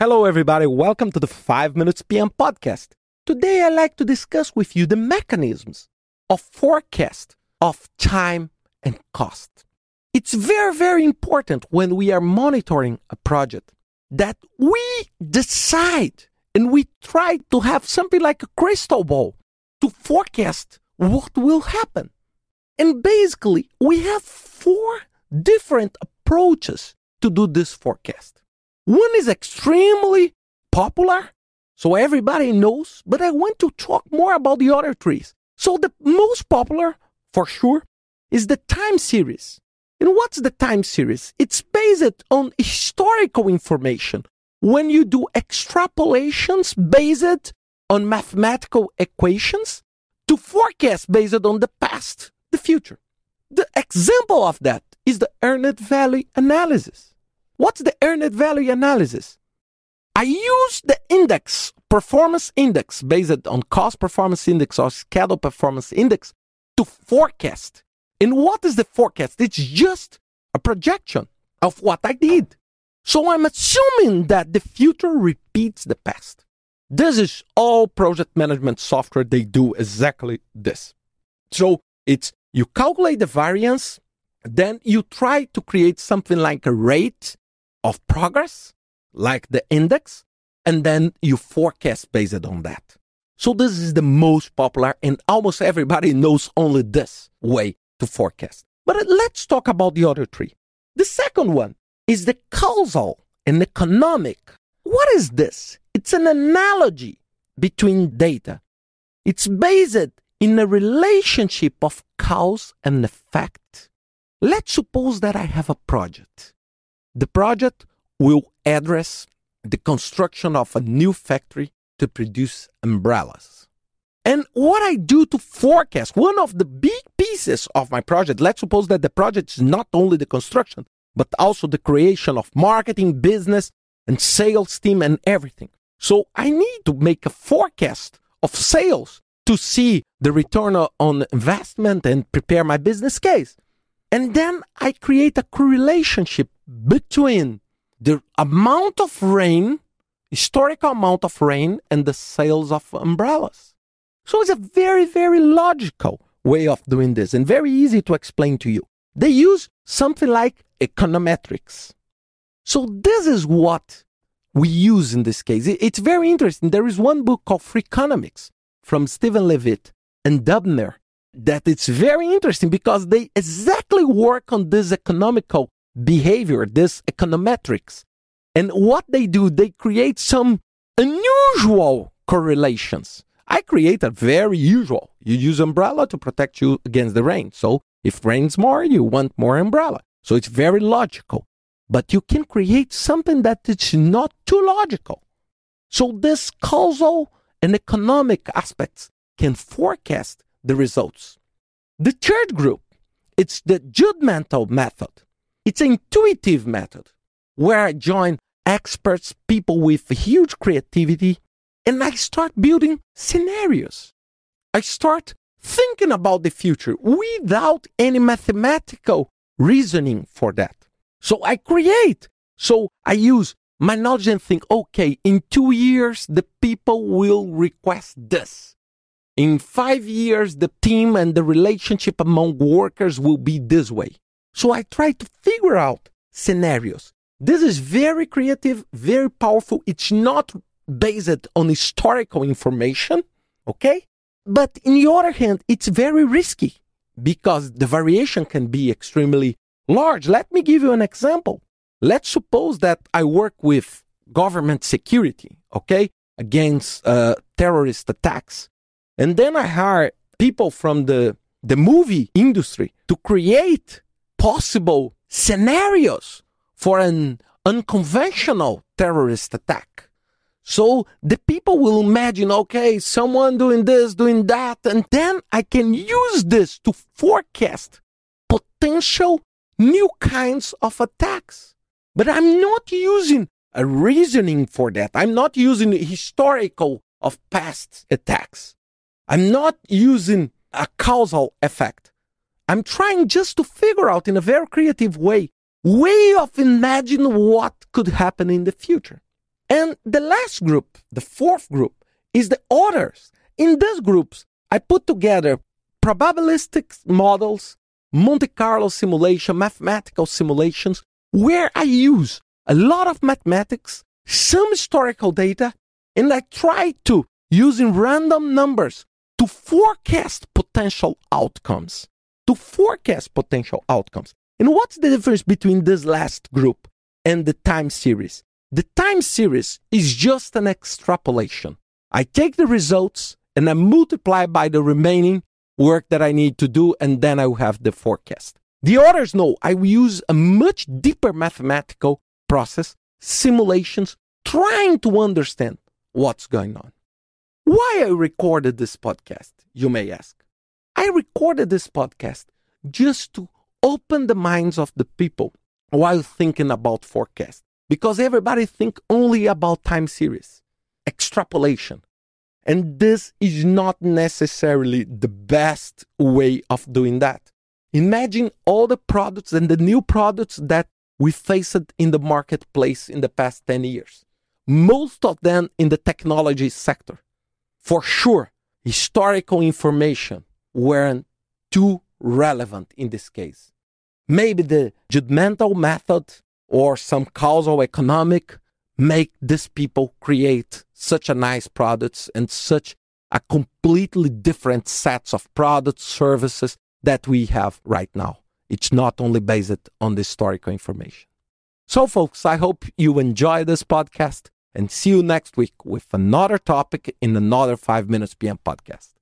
Hello, everybody. Welcome to the 5 Minutes PM podcast. Today, I'd like to discuss with you the mechanisms of forecast of time and cost. It's very, very important when we are monitoring a project that we decide and we try to have something like a crystal ball to forecast what will happen. And basically, we have four different approaches to do this forecast. One is extremely popular, so everybody knows, but I want to talk more about the other trees. So the most popular, for sure, is the time series. And what's the time series? It's based on historical information. When you do extrapolations based on mathematical equations to forecast based on the past, the future. The example of that is the earned value analysis. What's the earned value analysis? I use the index, performance index, based on cost performance index or schedule performance index to forecast. And what is the forecast? It's just a projection of what I did. So I'm assuming that the future repeats the past. This is all project management software. They do exactly this. So it's you calculate the variance, then you try to create something like a rate of progress, like the index, and then you forecast based on that. So this is the most popular, and almost everybody knows only this way to forecast. But let's talk about the other three. The second one is the causal and economic. What is this? It's an analogy between data. It's based in a relationship of cause and effect. Let's suppose that I have a project. The project will address the construction of a new factory to produce umbrellas. And what I do to forecast one of the big pieces of my project, let's suppose that the project is not only the construction, but also the creation of marketing, business, and sales team and everything. So I need to make a forecast of sales to see the return on investment and prepare my business case. And then I create a correlationship between the amount of rain, historical amount of rain, and the sales of umbrellas. So it's a very, very logical way of doing this and very easy to explain to you. They use something like econometrics. So this is what we use in this case. It's very interesting. There is one book called Freakonomics from Steven Levitt and Dubner that it's very interesting because they exactly work on this economical behavior, this econometrics. And what they do, they create some unusual correlations. I create a very usual. You use umbrella to protect you against the rain. So if rains more, you want more umbrella. So it's very logical. But you can create something that is not too logical. So this causal and economic aspects can forecast the results. The third group, it's the judgmental method. It's an intuitive method where I join experts, people with huge creativity, and I start building scenarios. I start thinking about the future without any mathematical reasoning for that. So I create. So I use my knowledge and think, okay, in two years, the people will request this. In five years, the team and the relationship among workers will be this way. So I try to figure out scenarios. This is very creative, very powerful. It's not based on historical information, okay? But in the other hand, it's very risky because the variation can be extremely large. Let me give you an example. Let's suppose that I work with government security, okay, against uh, terrorist attacks. And then I hire people from the, the movie industry to create possible scenarios for an unconventional terrorist attack. So the people will imagine, okay, someone doing this, doing that, and then I can use this to forecast potential new kinds of attacks. But I'm not using a reasoning for that. I'm not using historical of past attacks. I'm not using a causal effect. I'm trying just to figure out in a very creative way, way of imagine what could happen in the future. And the last group, the fourth group, is the others. In these groups, I put together probabilistic models, Monte Carlo simulation, mathematical simulations, where I use a lot of mathematics, some historical data, and I try to, using random numbers, to forecast potential outcomes. To forecast potential outcomes. And what's the difference between this last group and the time series? The time series is just an extrapolation. I take the results and I multiply by the remaining work that I need to do, and then I will have the forecast. The others know I will use a much deeper mathematical process, simulations, trying to understand what's going on. Why I recorded this podcast, you may ask. I recorded this podcast just to open the minds of the people while thinking about forecast. Because everybody think only about time series extrapolation. And this is not necessarily the best way of doing that. Imagine all the products and the new products that we faced in the marketplace in the past 10 years. Most of them in the technology sector. For sure historical information weren't too relevant in this case. Maybe the judgmental method or some causal economic make these people create such a nice products and such a completely different sets of products services that we have right now. It's not only based on the historical information. So folks i hope you enjoy this podcast and see you next week with another topic in another 5 minutes pm podcast